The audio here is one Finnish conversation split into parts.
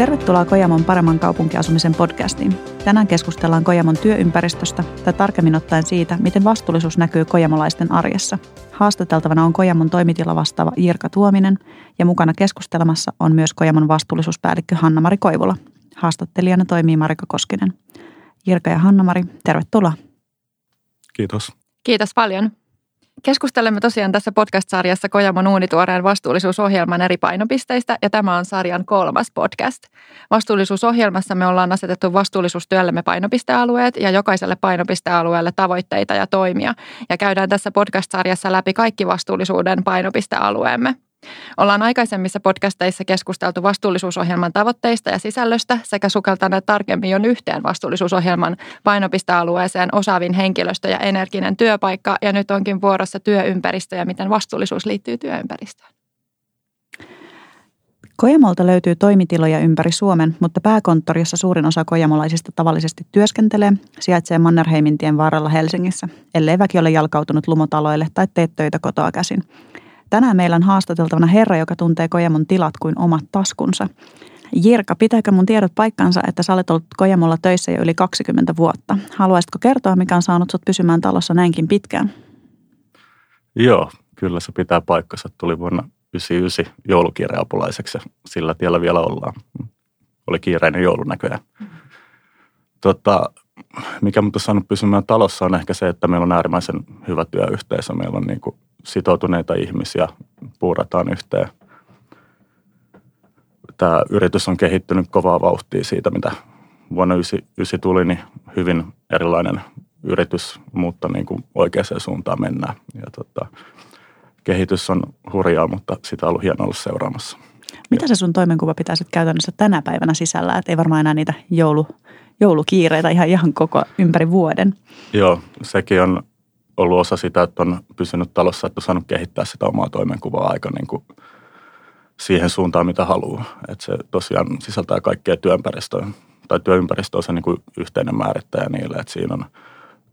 Tervetuloa Kojamon paremman kaupunkiasumisen podcastiin. Tänään keskustellaan Kojamon työympäristöstä tai tarkemmin ottaen siitä, miten vastuullisuus näkyy kojamolaisten arjessa. Haastateltavana on Kojamon toimitila vastaava Jirka Tuominen ja mukana keskustelemassa on myös Kojamon vastuullisuuspäällikkö Hanna-Mari Koivula. Haastattelijana toimii Marika Koskinen. Jirka ja Hanna-Mari, tervetuloa. Kiitos. Kiitos paljon. Keskustelemme tosiaan tässä podcast-sarjassa Kojamon uunituoreen vastuullisuusohjelman eri painopisteistä ja tämä on sarjan kolmas podcast. Vastuullisuusohjelmassa me ollaan asetettu vastuullisuustyöllemme painopistealueet ja jokaiselle painopistealueelle tavoitteita ja toimia ja käydään tässä podcast-sarjassa läpi kaikki vastuullisuuden painopistealueemme. Ollaan aikaisemmissa podcasteissa keskusteltu vastuullisuusohjelman tavoitteista ja sisällöstä sekä sukeltaneet tarkemmin jo yhteen vastuullisuusohjelman painopistealueeseen osaavin henkilöstö ja energinen työpaikka ja nyt onkin vuorossa työympäristö ja miten vastuullisuus liittyy työympäristöön. Kojamolta löytyy toimitiloja ympäri Suomen, mutta pääkonttori, jossa suurin osa kojamolaisista tavallisesti työskentelee, sijaitsee Mannerheimin tien vaaralla Helsingissä, ellei väki ole jalkautunut lumotaloille tai tee töitä kotoa käsin. Tänään meillä on haastateltavana herra, joka tuntee Kojamon tilat kuin omat taskunsa. Jirka, pitääkö mun tiedot paikkansa, että sä olet ollut Kojamolla töissä jo yli 20 vuotta? Haluaisitko kertoa, mikä on saanut sut pysymään talossa näinkin pitkään? Joo, kyllä se pitää paikkansa. Tuli vuonna 99 joulukiireapulaiseksi ja sillä tiellä vielä ollaan. Oli kiireinen joulu näköjään. Tota, mikä mut on saanut pysymään talossa on ehkä se, että meillä on äärimmäisen hyvä työyhteisö. Meillä on niin kuin sitoutuneita ihmisiä, puurataan yhteen. Tämä yritys on kehittynyt kovaa vauhtia siitä, mitä vuonna 1999 tuli, niin hyvin erilainen yritys, mutta niin kuin oikeaan suuntaan mennään. Ja tota, kehitys on hurjaa, mutta sitä on ollut hienoa olla seuraamassa. Mitä se sun toimenkuva pitää sitten käytännössä tänä päivänä sisällä? Että ei varmaan enää niitä joulu, joulukiireitä ihan, ihan koko ympäri vuoden. Joo, sekin on ollut osa sitä, että on pysynyt talossa, että on saanut kehittää sitä omaa toimenkuvaa aika niin kuin siihen suuntaan, mitä haluaa. Että se tosiaan sisältää kaikkea työympäristöä, tai työympäristö on se niin kuin yhteinen määrittäjä niille, että siinä on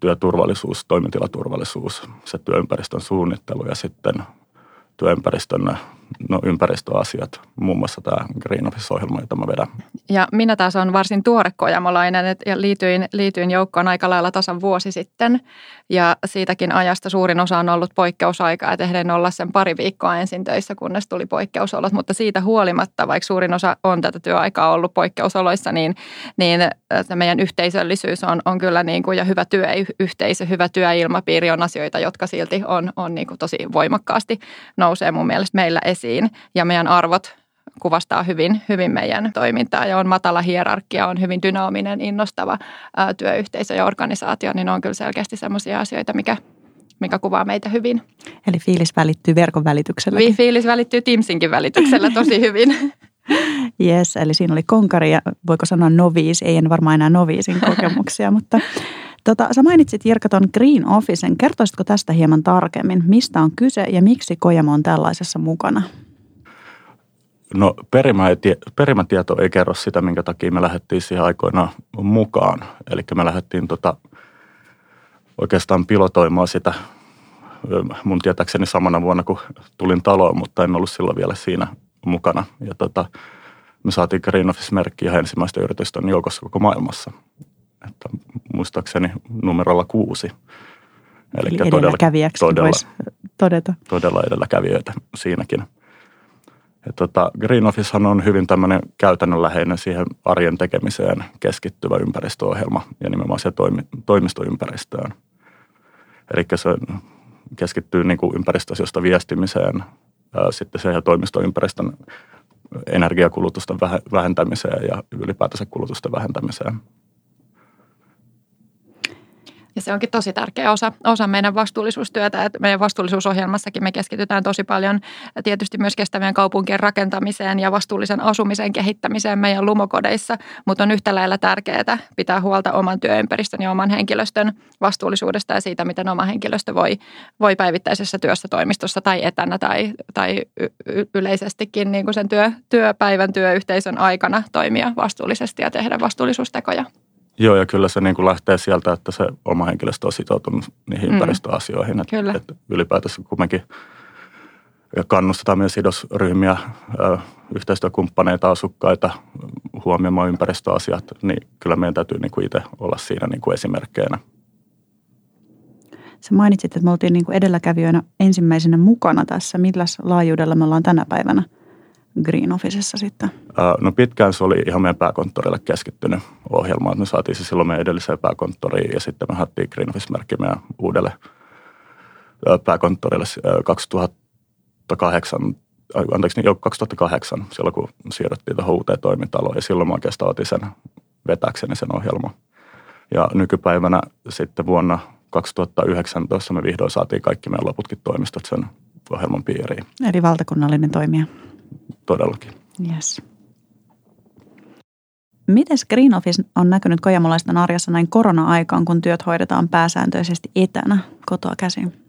työturvallisuus, toimitilaturvallisuus, se työympäristön suunnittelu ja sitten työympäristön no, ympäristöasiat, muun muassa tämä Green Office-ohjelma, jota mä vedän. Ja minä taas on varsin tuore kojamolainen ja liityin, liityin joukkoon aika lailla tasan vuosi sitten. Ja siitäkin ajasta suurin osa on ollut poikkeusaikaa, että ehdin olla sen pari viikkoa ensin töissä, kunnes tuli poikkeusolot. Mutta siitä huolimatta, vaikka suurin osa on tätä työaikaa ollut poikkeusoloissa, niin, niin meidän yhteisöllisyys on, on kyllä niin kuin, ja hyvä työyhteisö, hyvä työilmapiiri on asioita, jotka silti on, on niin kuin tosi voimakkaasti nousee mun mielestä meillä esiin. Ja meidän arvot kuvastaa hyvin, hyvin meidän toimintaa ja on matala hierarkia, on hyvin dynaaminen, innostava ää, työyhteisö ja organisaatio, niin on kyllä selkeästi sellaisia asioita, mikä, mikä kuvaa meitä hyvin. Eli fiilis välittyy verkon välityksellä. Fiilis välittyy Teamsinkin välityksellä tosi hyvin. Yes, eli siinä oli konkari ja voiko sanoa noviis, ei en varmaan enää noviisin kokemuksia, mutta Tota, sä mainitsit Jirka ton Green Officen. Kertoisitko tästä hieman tarkemmin? Mistä on kyse ja miksi Kojamo on tällaisessa mukana? No perimätieto ei kerro sitä, minkä takia me lähdettiin siihen aikoinaan mukaan. Eli me lähdettiin tota, oikeastaan pilotoimaan sitä mun tietääkseni samana vuonna, kun tulin taloon, mutta en ollut silloin vielä siinä mukana. Ja tota, me saatiin Green Office-merkki ihan ensimmäistä yritystä joukossa koko maailmassa. Että muistaakseni numerolla kuusi. Eli, Eli edelläkävijäksi todella, todeta. Todella edelläkävijöitä siinäkin. Ja tota, Green Officehan on hyvin tämmöinen käytännönläheinen siihen arjen tekemiseen keskittyvä ympäristöohjelma ja nimenomaan se toimi, toimistoympäristöön. Eli se keskittyy niin kuin ympäristöasioista viestimiseen, sitten siihen toimistoympäristön energiakulutusten vähentämiseen ja ylipäätänsä kulutusten vähentämiseen. Ja se onkin tosi tärkeä osa, osa meidän vastuullisuustyötä. Että meidän vastuullisuusohjelmassakin me keskitytään tosi paljon tietysti myös kestävien kaupunkien rakentamiseen ja vastuullisen asumisen kehittämiseen meidän lumokodeissa, mutta on yhtä lailla tärkeää pitää huolta oman työympäristön ja oman henkilöstön vastuullisuudesta ja siitä, miten oma henkilöstö voi, voi päivittäisessä työssä toimistossa tai etänä tai, tai yleisestikin niin kuin sen työ, työpäivän työyhteisön aikana toimia vastuullisesti ja tehdä vastuullisuustekoja. Joo, ja kyllä se niin kuin lähtee sieltä, että se oma henkilöstö on sitoutunut niihin mm. ympäristöasioihin. Että, kyllä. että ylipäätänsä kumminkin ja kannustetaan myös sidosryhmiä, yhteistyökumppaneita, asukkaita huomioimaan ympäristöasiat, niin kyllä meidän täytyy niin kuin itse olla siinä niin kuin esimerkkeinä. Sä mainitsit, että me oltiin niin kuin edelläkävijöinä ensimmäisenä mukana tässä. Milläs laajuudella me ollaan tänä päivänä Green Officessa sitten? No pitkään se oli ihan meidän pääkonttorille keskittynyt ohjelma. Me saatiin se silloin meidän edelliseen pääkonttoriin ja sitten me haettiin Green Office-merkki meidän uudelle pääkonttorille 2008, anteeksi, jo 2008, silloin kun siirryttiin tuohon uuteen toimintaloon ja silloin mä oikeastaan otin sen vetäkseni sen ohjelman. Ja nykypäivänä sitten vuonna 2019 me vihdoin saatiin kaikki meidän loputkin toimistot sen ohjelman piiriin. Eli valtakunnallinen toimija. Todellakin. Yes. Miten Green Office on näkynyt kojamolaisten arjessa näin korona-aikaan, kun työt hoidetaan pääsääntöisesti etänä kotoa käsin?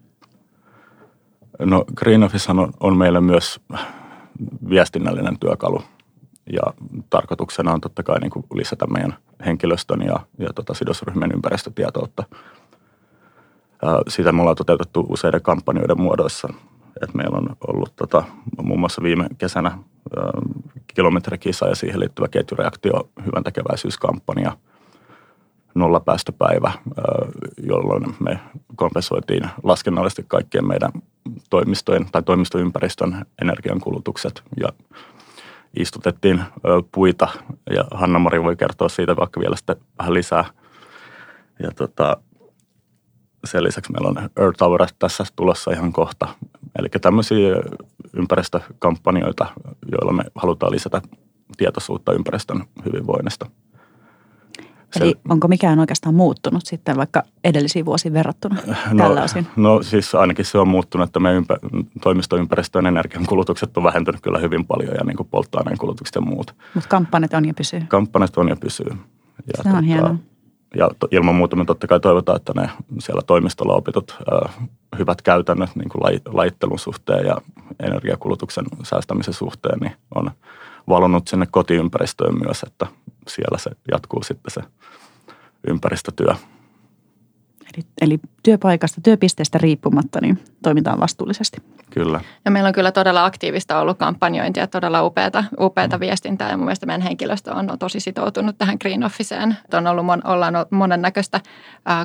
No Green Office on, on meille myös viestinnällinen työkalu ja tarkoituksena on totta kai niin kuin lisätä meidän henkilöstön ja, ja tota sidosryhmien ympäristötietoutta. Sitä me ollaan toteutettu useiden kampanjoiden muodoissa. Et meillä on ollut tota, muun muassa viime kesänä kilometrikisa ja siihen liittyvä ketjureaktio hyvän tekeväisyyskampanja – nollapäästöpäivä, jolloin me kompensoitiin laskennallisesti kaikkien meidän toimistojen tai toimistoympäristön energiankulutukset ja istutettiin puita ja Hanna-Mari voi kertoa siitä vaikka vielä sitten vähän lisää. Ja tota, sen lisäksi meillä on Earth Hour tässä tulossa ihan kohta. Eli tämmöisiä ympäristökampanjoita, joilla me halutaan lisätä tietoisuutta ympäristön hyvinvoinnista – Eli onko mikään oikeastaan muuttunut sitten vaikka edellisiin vuosiin verrattuna no, tällä osin? No siis ainakin se on muuttunut, että meidän ympä, toimistoympäristön energian kulutukset on vähentynyt kyllä hyvin paljon ja niin kuin polttoaineen kulutukset ja muut. Mutta kampanjat on ja pysyy? Kampanjat on ja pysyy. Ja se on tota, hienoa. Ja ilman muuta me totta kai toivotaan, että ne siellä toimistolla opitut äh, hyvät käytännöt niin kuin lai, laittelun suhteen ja energiakulutuksen säästämisen suhteen niin on valonnut sinne kotiympäristöön myös, että siellä se jatkuu sitten se ympäristötyö. Eli, eli työpaikasta, työpisteestä riippumatta niin toimitaan vastuullisesti. Kyllä. Ja meillä on kyllä todella aktiivista ollut kampanjointia, todella upeata, upeata mm. viestintää ja mun mielestä meidän henkilöstö on tosi sitoutunut tähän Green Officeen. On ollut, ollaan monennäköistä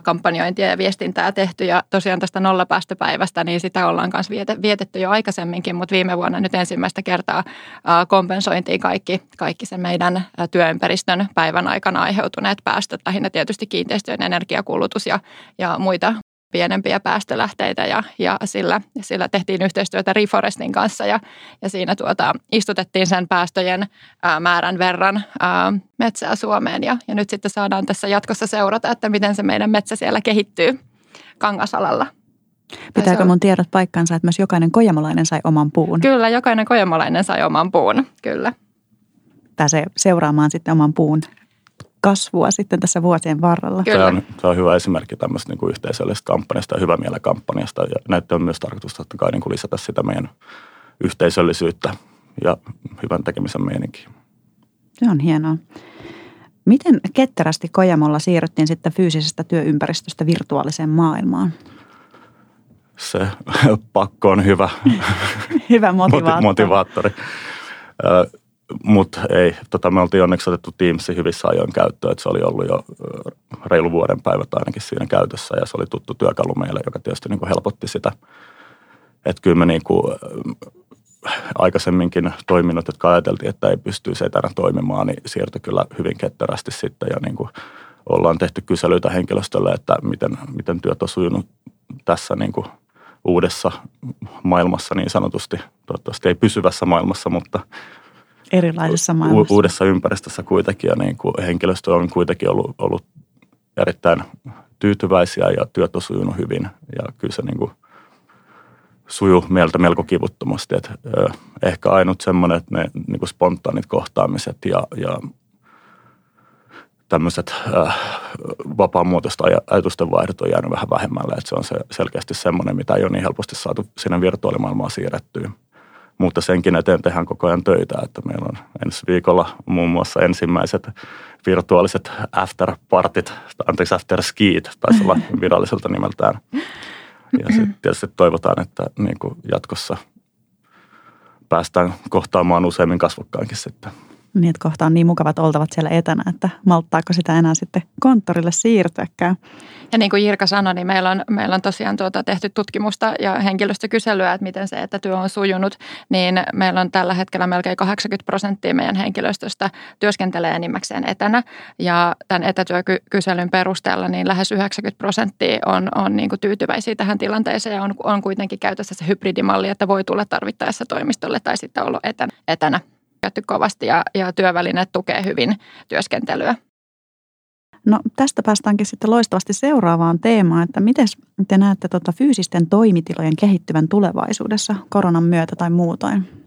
kampanjointia ja viestintää tehty ja tosiaan tästä nollapäästöpäivästä, niin sitä ollaan myös vietetty jo aikaisemminkin, mutta viime vuonna nyt ensimmäistä kertaa kompensointiin kaikki, kaikki sen meidän työympäristön päivän aikana aiheutuneet päästöt, lähinnä tietysti kiinteistöjen energiakulutus ja, ja muita pienempiä päästölähteitä ja, ja sillä, sillä tehtiin yhteistyötä Reforestin kanssa ja, ja siinä tuota, istutettiin sen päästöjen ää, määrän verran ää, metsää Suomeen ja, ja nyt sitten saadaan tässä jatkossa seurata, että miten se meidän metsä siellä kehittyy kangasalalla. Pitääkö mun tiedot paikkansa, että myös jokainen kojamolainen sai oman puun? Kyllä, jokainen kojamolainen sai oman puun, kyllä. Pääsee seuraamaan sitten oman puun kasvua sitten tässä vuosien varrella. Kyllä. Tämä on, tämä on hyvä esimerkki tämmöistä niin kuin yhteisöllisestä kampanjasta ja hyvä kampanjasta. Ja näitä on myös tarkoitus totta kai niin kuin lisätä sitä meidän yhteisöllisyyttä ja hyvän tekemisen meininkiä. Se on hienoa. Miten ketterästi Kojamolla siirryttiin sitten fyysisestä työympäristöstä virtuaaliseen maailmaan? Se pakko on hyvä. hyvä motivaattori. motivaattori. Mutta ei, tota, me oltiin onneksi otettu Teamsin hyvissä ajoin käyttöön, että se oli ollut jo reilu vuoden päivät ainakin siinä käytössä ja se oli tuttu työkalu meille, joka tietysti niin kuin helpotti sitä. Että kyllä me niin kuin, aikaisemminkin toiminnot, jotka ajateltiin, että ei pystyisi etänä toimimaan, niin siirtyi kyllä hyvin ketterästi sitten ja niin kuin ollaan tehty kyselyitä henkilöstölle, että miten, miten työt on sujunut tässä niin kuin uudessa maailmassa niin sanotusti. Toivottavasti ei pysyvässä maailmassa, mutta erilaisessa maailmassa. uudessa ympäristössä kuitenkin ja niin kuin henkilöstö on kuitenkin ollut, ollut erittäin tyytyväisiä ja työt on sujunut hyvin ja kyllä se niin kuin sujuu meiltä melko kivuttomasti. Et, ö, ehkä ainut semmoinen, että ne niin kuin spontaanit kohtaamiset ja, ja tämmöiset äh, vapaamuotoista ajatusten vaihdot on jäänyt vähän vähemmälle. Että se on se selkeästi semmoinen, mitä ei ole niin helposti saatu sinne virtuaalimaailmaan siirrettyä mutta senkin eteen tehdään koko ajan töitä, että meillä on ensi viikolla muun muassa ensimmäiset virtuaaliset after partit, anteeksi after skiit, taisi olla viralliselta nimeltään. Ja sitten tietysti toivotaan, että niin kuin jatkossa päästään kohtaamaan useammin kasvokkaankin sitten. Niin, että kohta on niin mukavat oltavat siellä etänä, että malttaako sitä enää sitten konttorille siirtyäkään. Ja niin kuin Jirka sanoi, niin meillä on, meillä on tosiaan tuota tehty tutkimusta ja henkilöstökyselyä, että miten se etätyö on sujunut. Niin meillä on tällä hetkellä melkein 80 prosenttia meidän henkilöstöstä työskentelee enimmäkseen etänä. Ja tämän etätyökyselyn perusteella niin lähes 90 prosenttia on, on niin kuin tyytyväisiä tähän tilanteeseen ja on, on kuitenkin käytössä se hybridimalli, että voi tulla tarvittaessa toimistolle tai sitten olla etänä. etänä käytetty kovasti ja, ja työvälineet tukee hyvin työskentelyä. No tästä päästäänkin sitten loistavasti seuraavaan teemaan, että miten te näette tuota fyysisten toimitilojen kehittyvän tulevaisuudessa koronan myötä tai muutoin?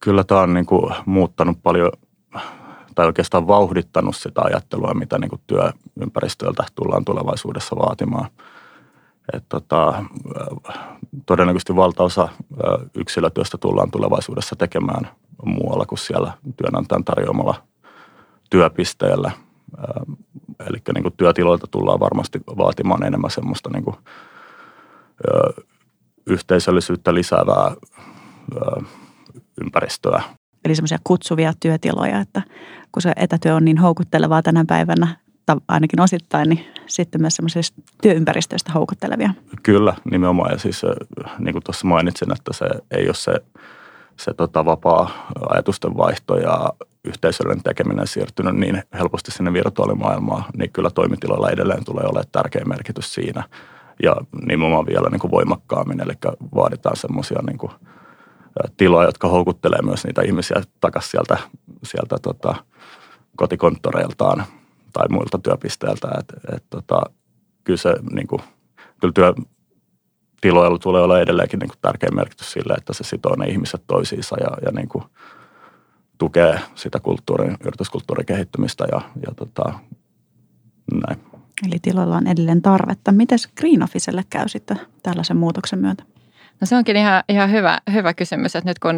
Kyllä tämä on niin kuin muuttanut paljon tai oikeastaan vauhdittanut sitä ajattelua, mitä niin kuin työympäristöltä tullaan tulevaisuudessa vaatimaan. Et tota, todennäköisesti valtaosa yksilötyöstä tullaan tulevaisuudessa tekemään muualla kuin siellä työnantajan tarjoamalla työpisteellä. Eli niin kuin työtiloilta tullaan varmasti vaatimaan enemmän semmoista niin kuin, yhteisöllisyyttä lisäävää ympäristöä. Eli semmoisia kutsuvia työtiloja, että kun se etätyö on niin houkuttelevaa tänä päivänä, ainakin osittain, niin sitten myös semmoisista työympäristöistä houkuttelevia. Kyllä, nimenomaan. Ja siis niin kuin tuossa mainitsin, että se ei ole se se tota, vapaa ajatusten vaihto ja yhteisöllinen tekeminen siirtynyt niin helposti sinne virtuaalimaailmaan, niin kyllä toimitiloilla edelleen tulee olemaan tärkeä merkitys siinä. Ja nimenomaan vielä niin kuin voimakkaammin, eli vaaditaan semmoisia niin tiloja, jotka houkuttelee myös niitä ihmisiä takaisin sieltä, sieltä tota, kotikonttoreiltaan tai muilta työpisteiltä. Et, et, tota, kyllä se niin kuin, kyllä työ, tiloilla tulee olla edelleenkin niin kuin tärkeä merkitys sille, että se sitoo ne ihmiset toisiinsa ja, ja niin kuin tukee sitä kulttuurin, yrityskulttuurin kehittymistä ja, ja tota, näin. Eli tiloilla on edelleen tarvetta. Miten Green Officelle käy sitten tällaisen muutoksen myötä? No se onkin ihan, ihan hyvä, hyvä kysymys, että nyt kun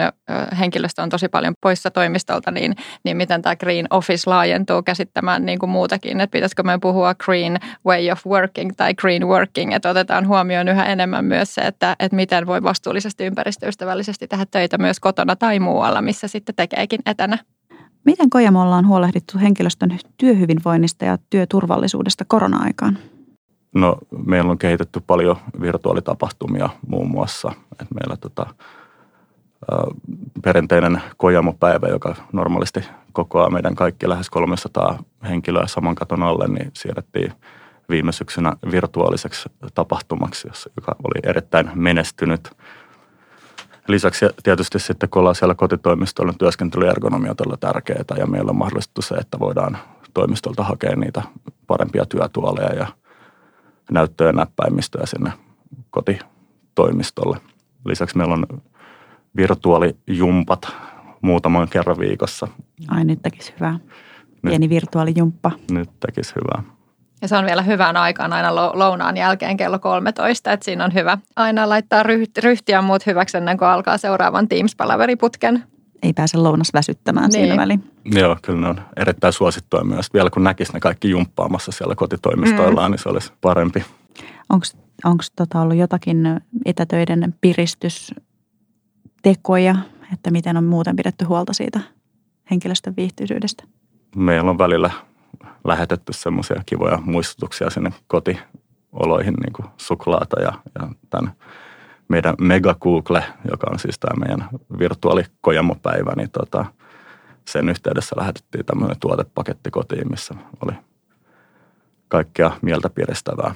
henkilöstö on tosi paljon poissa toimistolta, niin, niin miten tämä Green Office laajentuu käsittämään niin kuin muutakin, että pitäisikö me puhua Green Way of Working tai Green Working, että otetaan huomioon yhä enemmän myös se, että, että miten voi vastuullisesti ympäristöystävällisesti tehdä töitä myös kotona tai muualla, missä sitten tekeekin etänä. Miten Kojamolla on huolehdittu henkilöstön työhyvinvoinnista ja työturvallisuudesta korona-aikaan? No, meillä on kehitetty paljon virtuaalitapahtumia muun muassa. Et meillä tota, perinteinen Kojamo-päivä, joka normaalisti kokoaa meidän kaikki lähes 300 henkilöä saman katon alle, niin siirrettiin viime syksynä virtuaaliseksi tapahtumaksi, joka oli erittäin menestynyt. Lisäksi tietysti sitten, kun ollaan siellä kotitoimistolla, niin työskentelyergonomia on todella tärkeää ja meillä on mahdollistettu se, että voidaan toimistolta hakea niitä parempia työtuoleja ja – näyttöjen näppäimistöä sinne kotitoimistolle. Lisäksi meillä on virtuaalijumpat muutaman kerran viikossa. Ai nyt tekisi hyvää. Pieni nyt, virtuaalijumppa. Nyt tekisi hyvää. Ja se on vielä hyvään aikaan aina lounaan jälkeen kello 13, että siinä on hyvä aina laittaa ryhtiä muut hyväksi ennen kuin alkaa seuraavan Teams-palaveriputken ei pääse lounas väsyttämään niin. siinä väliin. Joo, kyllä ne on erittäin suosittua myös. Vielä kun näkisi ne kaikki jumppaamassa siellä kotitoimistoillaan, mm. niin se olisi parempi. Onko tota ollut jotakin etätöiden piristystekoja, että miten on muuten pidetty huolta siitä henkilöstön viihtyisyydestä? Meillä on välillä lähetetty semmoisia kivoja muistutuksia sinne kotioloihin, niin kuin suklaata ja, ja tämän meidän Mega Google, joka on siis tämä meidän virtuaalikojamopäivä, niin tota, sen yhteydessä lähetettiin tämmöinen tuotepaketti kotiin, missä oli kaikkea mieltä piristävää.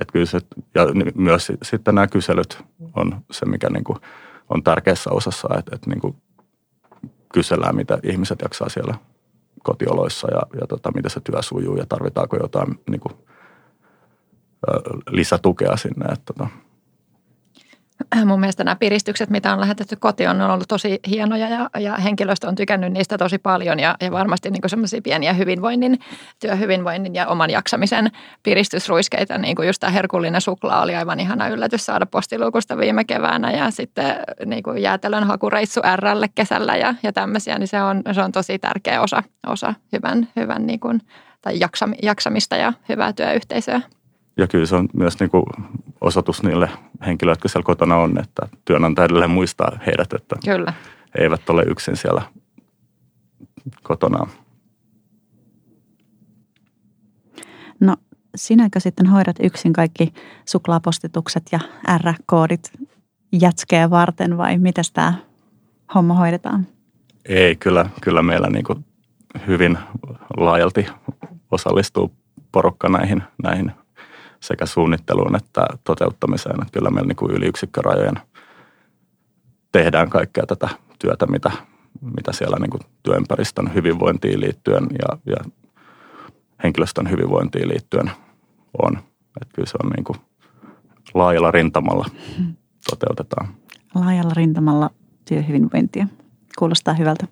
Et kyllä se, ja myös sitten nämä kyselyt on se, mikä niin kuin on tärkeässä osassa, että, että niin kuin kysellään, mitä ihmiset jaksaa siellä kotioloissa ja, ja tota, miten se työ sujuu ja tarvitaanko jotain niin kuin, lisätukea sinne. Että, tota, mun mielestä nämä piristykset, mitä on lähetetty kotiin, on ollut tosi hienoja ja, ja henkilöstö on tykännyt niistä tosi paljon ja, ja varmasti niin semmoisia pieniä hyvinvoinnin, työhyvinvoinnin ja oman jaksamisen piristysruiskeita, niin kuin just tämä herkullinen suklaa oli aivan ihana yllätys saada postiluukusta viime keväänä ja sitten niin kuin jäätelön hakureissu RL kesällä ja, ja tämmöisiä, niin se on, se on tosi tärkeä osa, osa hyvän, hyvän niin kuin, tai jaksamista ja hyvää työyhteisöä. Ja kyllä se on myös niin kuin osoitus niille henkilöille, jotka siellä kotona on, että työnantaja edelleen muistaa heidät, että Kyllä. he eivät ole yksin siellä kotonaan. No sinäkö sitten hoidat yksin kaikki suklaapostitukset ja R-koodit jätskeä varten vai miten tämä homma hoidetaan? Ei, kyllä, kyllä meillä niin kuin hyvin laajalti osallistuu porukka näihin, näihin sekä suunnitteluun että toteuttamiseen. Että kyllä meillä niin kuin yli yksikkörajojen tehdään kaikkea tätä työtä, mitä, mitä siellä niin kuin työympäristön hyvinvointiin liittyen ja, ja henkilöstön hyvinvointiin liittyen on. Että kyllä se on niin kuin laajalla rintamalla toteutetaan. Laajalla rintamalla työhyvinvointia. Kuulostaa hyvältä.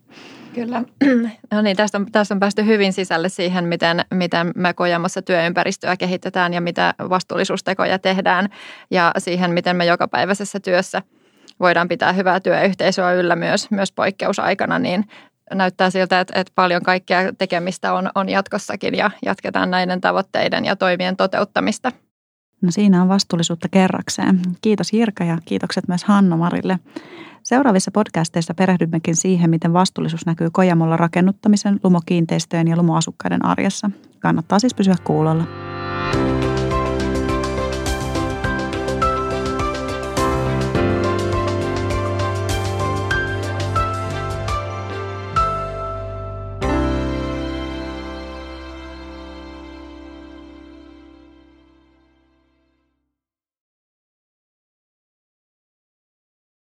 Kyllä. No niin, tästä on, tästä on päästy hyvin sisälle siihen, miten, miten me Kojamassa työympäristöä kehitetään ja mitä vastuullisuustekoja tehdään ja siihen, miten me jokapäiväisessä työssä voidaan pitää hyvää työyhteisöä yllä myös, myös poikkeusaikana, niin näyttää siltä, että, että paljon kaikkea tekemistä on, on jatkossakin ja jatketaan näiden tavoitteiden ja toimien toteuttamista. No siinä on vastuullisuutta kerrakseen. Kiitos Jirka ja kiitokset myös Hanna-Marille. Seuraavissa podcasteissa perehdymmekin siihen, miten vastuullisuus näkyy Kojamolla rakennuttamisen, lumokiinteistöjen ja lumoasukkaiden arjessa. Kannattaa siis pysyä kuulolla.